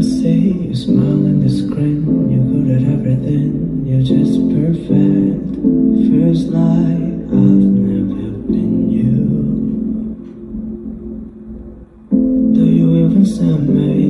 I see you smile in the grin. You're good at everything. You're just perfect. Feels like I've never been you. Do you even send me?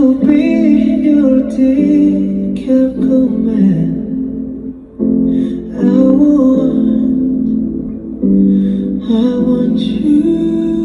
to be your ticket careful man I want I want you.